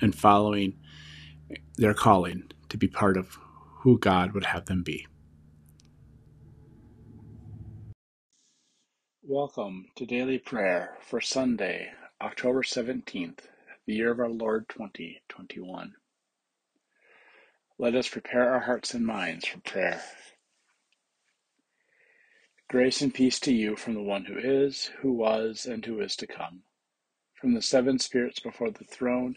and following their calling to be part of who God would have them be. Welcome to daily prayer for Sunday, October 17th, the year of our Lord 2021. Let us prepare our hearts and minds for prayer. Grace and peace to you from the one who is, who was, and who is to come, from the seven spirits before the throne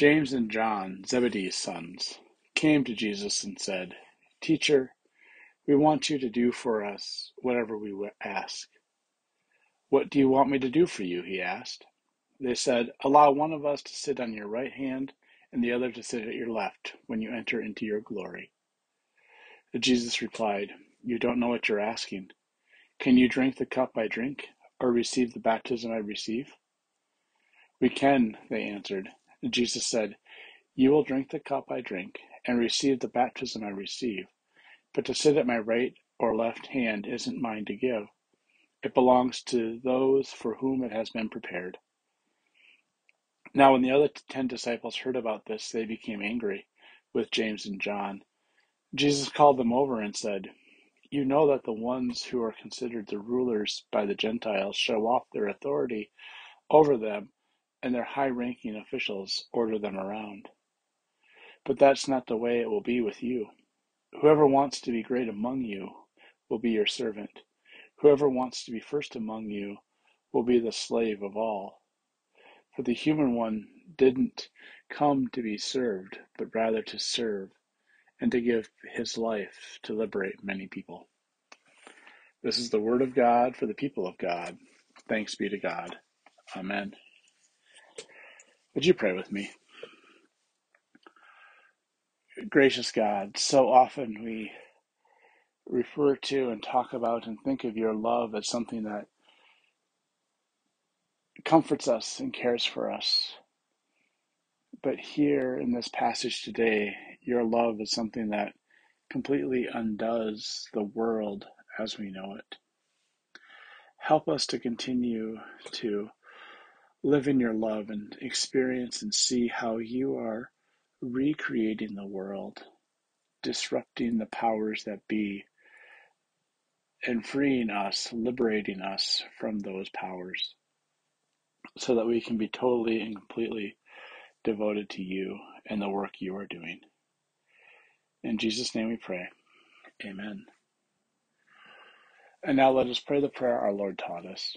James and John, Zebedee's sons, came to Jesus and said, Teacher, we want you to do for us whatever we ask. What do you want me to do for you? He asked. They said, Allow one of us to sit on your right hand and the other to sit at your left when you enter into your glory. Jesus replied, You don't know what you're asking. Can you drink the cup I drink, or receive the baptism I receive? We can, they answered. Jesus said, You will drink the cup I drink, and receive the baptism I receive. But to sit at my right or left hand isn't mine to give. It belongs to those for whom it has been prepared. Now, when the other ten disciples heard about this, they became angry with James and John. Jesus called them over and said, You know that the ones who are considered the rulers by the Gentiles show off their authority over them and their high-ranking officials order them around. But that's not the way it will be with you. Whoever wants to be great among you will be your servant. Whoever wants to be first among you will be the slave of all. For the human one didn't come to be served, but rather to serve and to give his life to liberate many people. This is the word of God for the people of God. Thanks be to God. Amen. Would you pray with me? Gracious God, so often we refer to and talk about and think of your love as something that comforts us and cares for us. But here in this passage today, your love is something that completely undoes the world as we know it. Help us to continue to live in your love and experience and see how you are recreating the world, disrupting the powers that be, and freeing us, liberating us from those powers, so that we can be totally and completely devoted to you and the work you are doing. In Jesus' name we pray. Amen. And now let us pray the prayer our Lord taught us.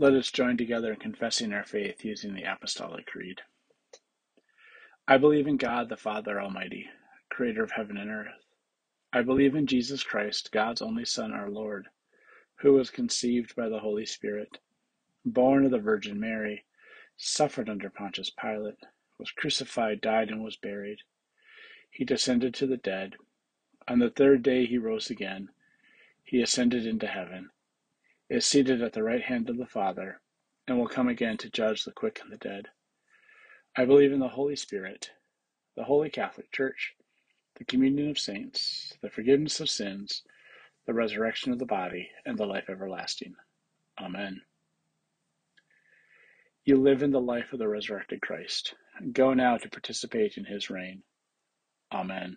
Let us join together in confessing our faith using the Apostolic Creed. I believe in God the Father Almighty, creator of heaven and earth. I believe in Jesus Christ, God's only Son, our Lord, who was conceived by the Holy Spirit, born of the Virgin Mary, suffered under Pontius Pilate, was crucified, died, and was buried. He descended to the dead. On the third day he rose again. He ascended into heaven is seated at the right hand of the Father, and will come again to judge the quick and the dead. I believe in the Holy Spirit, the Holy Catholic Church, the communion of saints, the forgiveness of sins, the resurrection of the body, and the life everlasting. Amen. You live in the life of the resurrected Christ. Go now to participate in his reign. Amen.